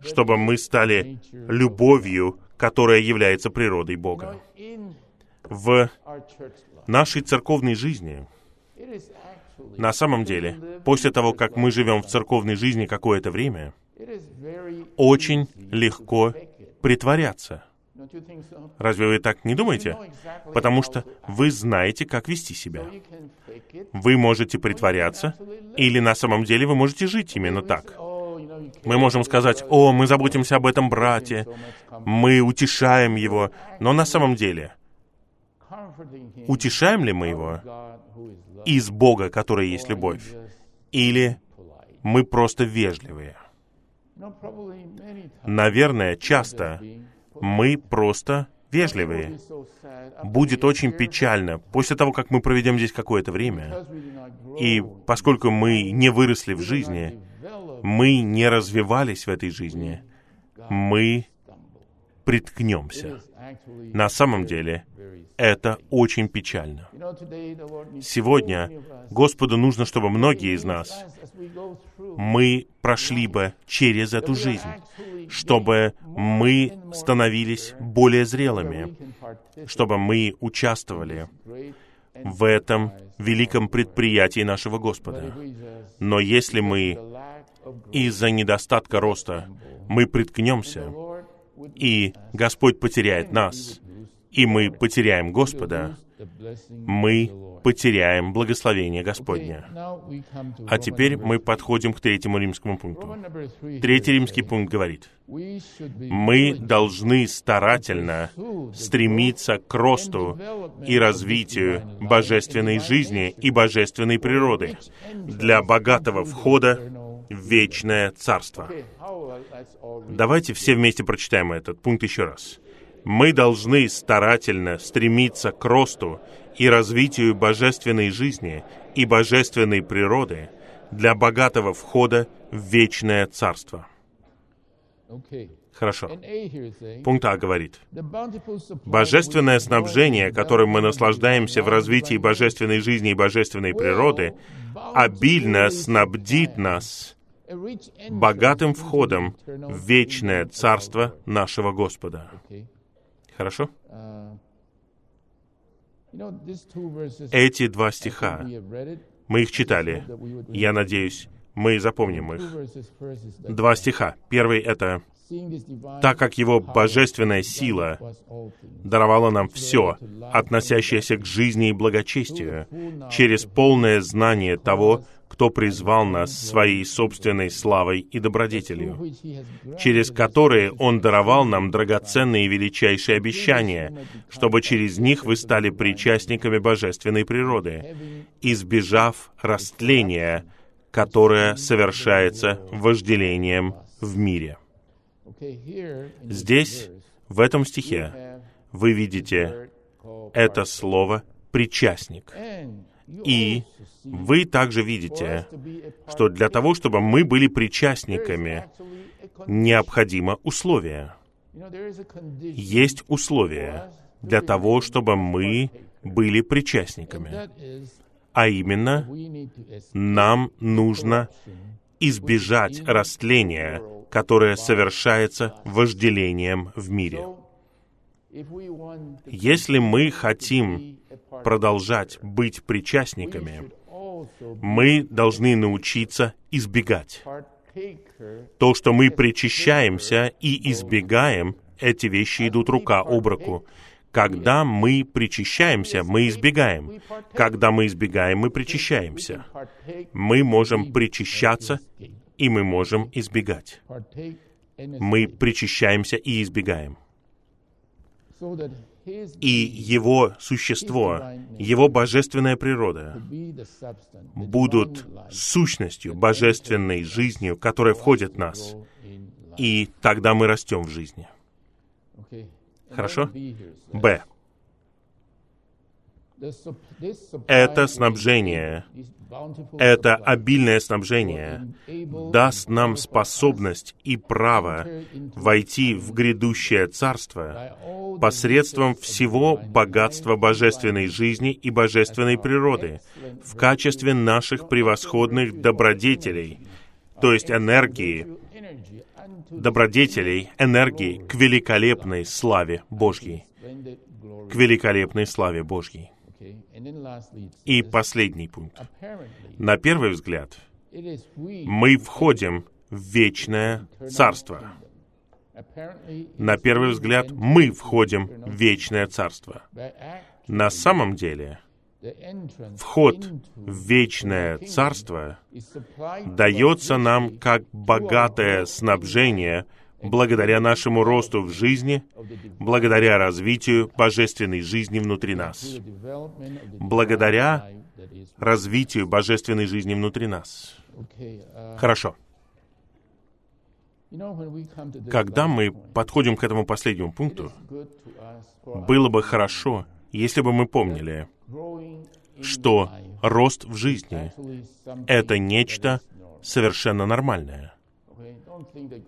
чтобы мы стали любовью, которая является природой Бога. В нашей церковной жизни, на самом деле, после того, как мы живем в церковной жизни какое-то время, очень легко притворяться. Разве вы так не думаете? Потому что вы знаете, как вести себя. Вы можете притворяться, или на самом деле вы можете жить именно так. Мы можем сказать, «О, мы заботимся об этом брате, мы утешаем его», но на самом деле, утешаем ли мы его из Бога, который есть любовь, или мы просто вежливые? Наверное, часто мы просто вежливые. Будет очень печально после того, как мы проведем здесь какое-то время. И поскольку мы не выросли в жизни, мы не развивались в этой жизни, мы приткнемся. На самом деле, это очень печально. Сегодня Господу нужно, чтобы многие из нас, мы прошли бы через эту жизнь, чтобы мы становились более зрелыми, чтобы мы участвовали в этом великом предприятии нашего Господа. Но если мы из-за недостатка роста мы приткнемся, и Господь потеряет нас, и мы потеряем Господа, мы потеряем благословение Господне. А теперь мы подходим к третьему римскому пункту. Третий римский пункт говорит, мы должны старательно стремиться к росту и развитию божественной жизни и божественной природы для богатого входа вечное царство. Давайте все вместе прочитаем этот пункт еще раз. Мы должны старательно стремиться к росту и развитию божественной жизни и божественной природы для богатого входа в вечное царство. Хорошо. Пункт А говорит, божественное снабжение, которым мы наслаждаемся в развитии божественной жизни и божественной природы, обильно снабдит нас богатым входом в вечное царство нашего Господа. Хорошо? Эти два стиха, мы их читали. Я надеюсь, мы запомним их. Два стиха. Первый — это так как Его божественная сила даровала нам все, относящееся к жизни и благочестию, через полное знание того, кто призвал нас своей собственной славой и добродетелью, через которые Он даровал нам драгоценные и величайшие обещания, чтобы через них вы стали причастниками божественной природы, избежав растления, которое совершается вожделением в мире. Здесь, в этом стихе, вы видите это слово «причастник». И вы также видите, что для того, чтобы мы были причастниками, необходимо условие. Есть условия для того, чтобы мы были причастниками. А именно, нам нужно избежать растления, которое совершается вожделением в мире. Если мы хотим продолжать быть причастниками, мы должны научиться избегать. То, что мы причащаемся и избегаем, эти вещи идут рука об руку. Когда мы причащаемся, мы избегаем. Когда мы избегаем, мы причащаемся. Мы можем причащаться, и мы можем избегать. Мы причащаемся и избегаем и Его существо, Его божественная природа будут сущностью, божественной жизнью, которая входит в нас. И тогда мы растем в жизни. Хорошо? Б. Это снабжение, это обильное снабжение. Даст нам способность и право войти в грядущее царство посредством всего богатства божественной жизни и божественной природы в качестве наших превосходных добродетелей, то есть энергии, добродетелей, энергии к великолепной славе Божьей. К великолепной славе Божьей. И последний пункт. На первый взгляд, мы входим в вечное царство. На первый взгляд, мы входим в вечное царство. На самом деле, вход в вечное царство дается нам как богатое снабжение – благодаря нашему росту в жизни, благодаря развитию божественной жизни внутри нас, благодаря развитию божественной жизни внутри нас. Хорошо. Когда мы подходим к этому последнему пункту, было бы хорошо, если бы мы помнили, что рост в жизни — это нечто совершенно нормальное —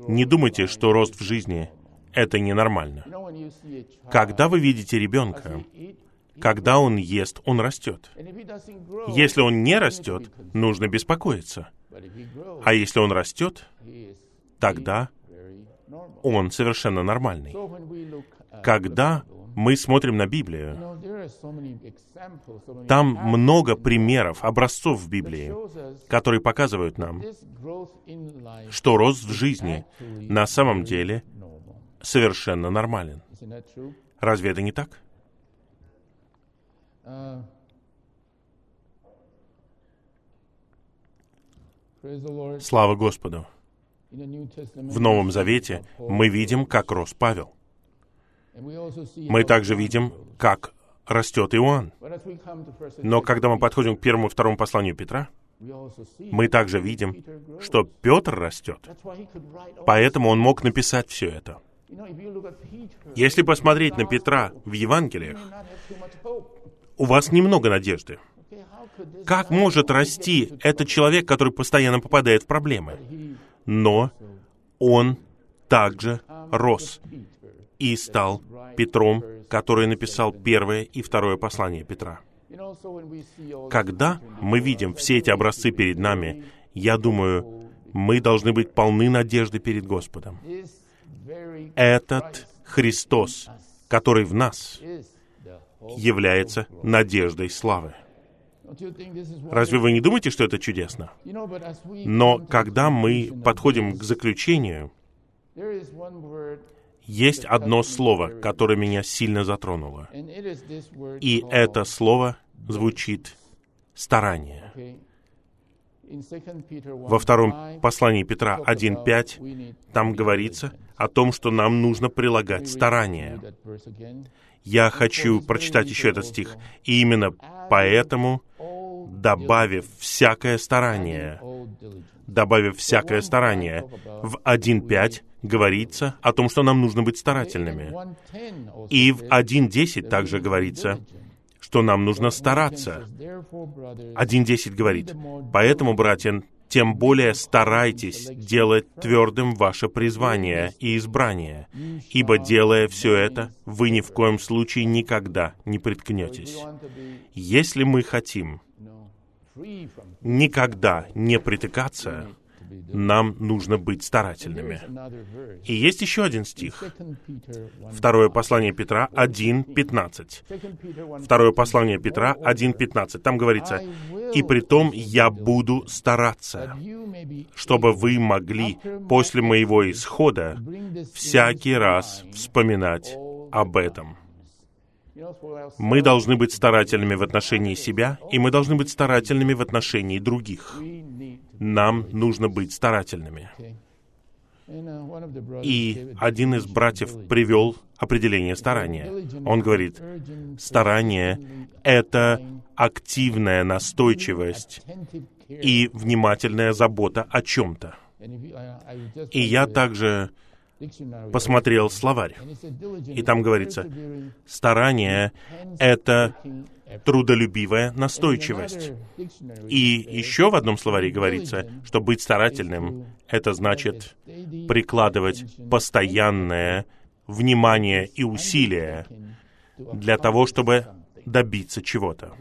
не думайте, что рост в жизни — это ненормально. Когда вы видите ребенка, когда он ест, он растет. Если он не растет, нужно беспокоиться. А если он растет, тогда он совершенно нормальный. Когда мы смотрим на Библию, там много примеров, образцов в Библии, которые показывают нам, что рост в жизни на самом деле совершенно нормален. Разве это не так? Слава Господу! В Новом Завете мы видим, как рос Павел. Мы также видим, как растет Иоанн. Но когда мы подходим к первому и второму посланию Петра, мы также видим, что Петр растет. Поэтому он мог написать все это. Если посмотреть на Петра в Евангелиях, у вас немного надежды. Как может расти этот человек, который постоянно попадает в проблемы? Но он также рос и стал Петром, который написал первое и второе послание Петра. Когда мы видим все эти образцы перед нами, я думаю, мы должны быть полны надежды перед Господом. Этот Христос, который в нас, является надеждой славы. Разве вы не думаете, что это чудесно? Но когда мы подходим к заключению, есть одно слово, которое меня сильно затронуло. И это слово звучит «старание». Во втором послании Петра 1.5 там говорится о том, что нам нужно прилагать старание. Я хочу прочитать еще этот стих. И именно поэтому, добавив всякое старание, добавив всякое старание, в 1.5 говорится о том, что нам нужно быть старательными. И в 1.10 также говорится, что нам нужно стараться. 1.10 говорит, «Поэтому, братья, тем более старайтесь делать твердым ваше призвание и избрание, ибо, делая все это, вы ни в коем случае никогда не приткнетесь. Если мы хотим никогда не притыкаться, нам нужно быть старательными. И есть еще один стих. Второе послание Петра 1.15. Второе послание Петра 1.15. Там говорится, «И при том я буду стараться, чтобы вы могли после моего исхода всякий раз вспоминать об этом». Мы должны быть старательными в отношении себя, и мы должны быть старательными в отношении других нам нужно быть старательными. И один из братьев привел определение старания. Он говорит, старание — это активная настойчивость и внимательная забота о чем-то. И я также посмотрел словарь, и там говорится, старание — это трудолюбивая настойчивость. И еще в одном словаре говорится, что быть старательным — это значит прикладывать постоянное внимание и усилие для того, чтобы добиться чего-то.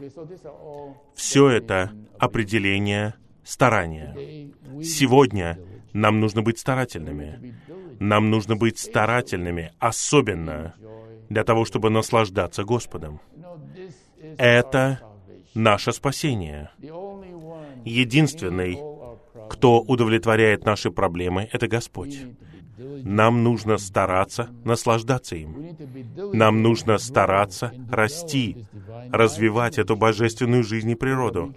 Все это определение старания. Сегодня нам нужно быть старательными. Нам нужно быть старательными, особенно для того, чтобы наслаждаться Господом. Это наше спасение. Единственный, кто удовлетворяет наши проблемы, это Господь. Нам нужно стараться наслаждаться им. Нам нужно стараться расти, развивать эту божественную жизнь и природу,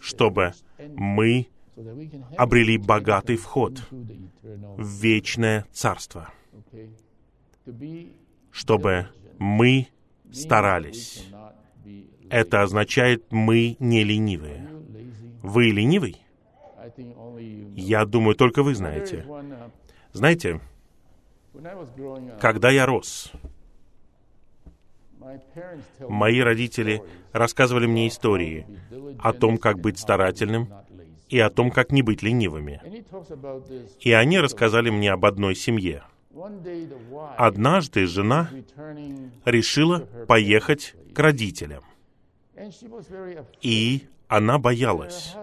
чтобы мы обрели богатый вход в вечное царство, чтобы мы старались это означает, мы не ленивые. Вы ленивый? Я думаю, только вы знаете. Знаете, когда я рос, мои родители рассказывали мне истории о том, как быть старательным и о том, как не быть ленивыми. И они рассказали мне об одной семье. Однажды жена решила поехать к родителям. И она боялась,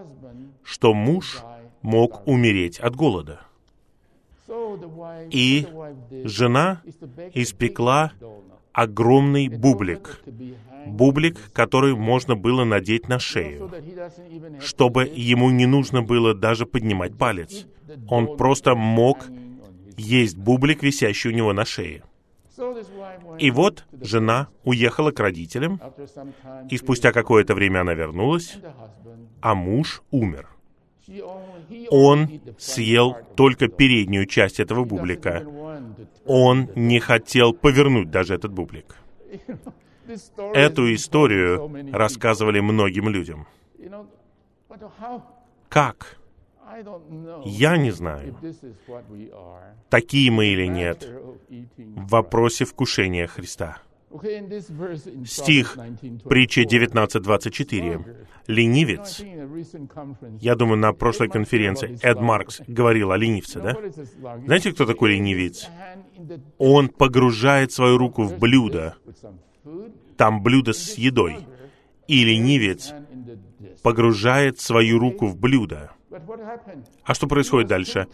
что муж мог умереть от голода. И жена испекла огромный бублик, бублик, который можно было надеть на шею, чтобы ему не нужно было даже поднимать палец. Он просто мог есть бублик, висящий у него на шее. И вот жена уехала к родителям, и спустя какое-то время она вернулась, а муж умер. Он съел только переднюю часть этого бублика. Он не хотел повернуть даже этот бублик. Эту историю рассказывали многим людям. Как? Я не знаю, такие мы или нет, в вопросе вкушения Христа. Стих, притча 19.24. Ленивец, я думаю, на прошлой конференции Эд Маркс говорил о ленивце, да? Знаете, кто такой ленивец? Он погружает свою руку в блюдо, там блюдо с едой, и ленивец погружает свою руку в блюдо. А что происходит дальше?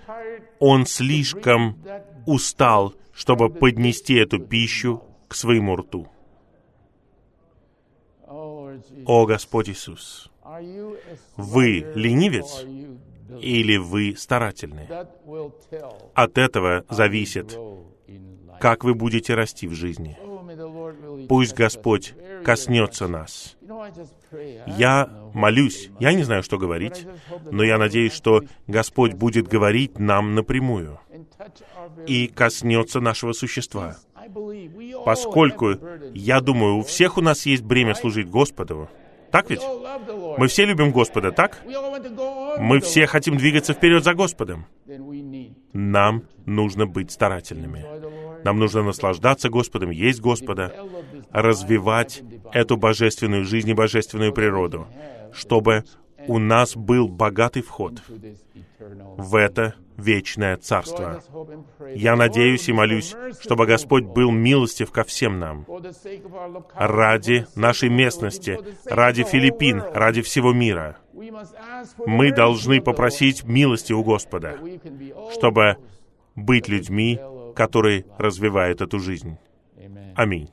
Он слишком устал, чтобы поднести эту пищу к своему рту. О Господь Иисус, вы ленивец или вы старательны? От этого зависит, как вы будете расти в жизни. Пусть Господь коснется нас. Я молюсь, я не знаю, что говорить, но я надеюсь, что Господь будет говорить нам напрямую и коснется нашего существа. Поскольку, я думаю, у всех у нас есть бремя служить Господу, так ведь? Мы все любим Господа, так? Мы все хотим двигаться вперед за Господом. Нам нужно быть старательными. Нам нужно наслаждаться Господом, есть Господа, развивать эту божественную жизнь и божественную природу, чтобы у нас был богатый вход в это вечное царство. Я надеюсь и молюсь, чтобы Господь был милостив ко всем нам. Ради нашей местности, ради Филиппин, ради всего мира. Мы должны попросить милости у Господа, чтобы быть людьми, которые развивают эту жизнь. Аминь.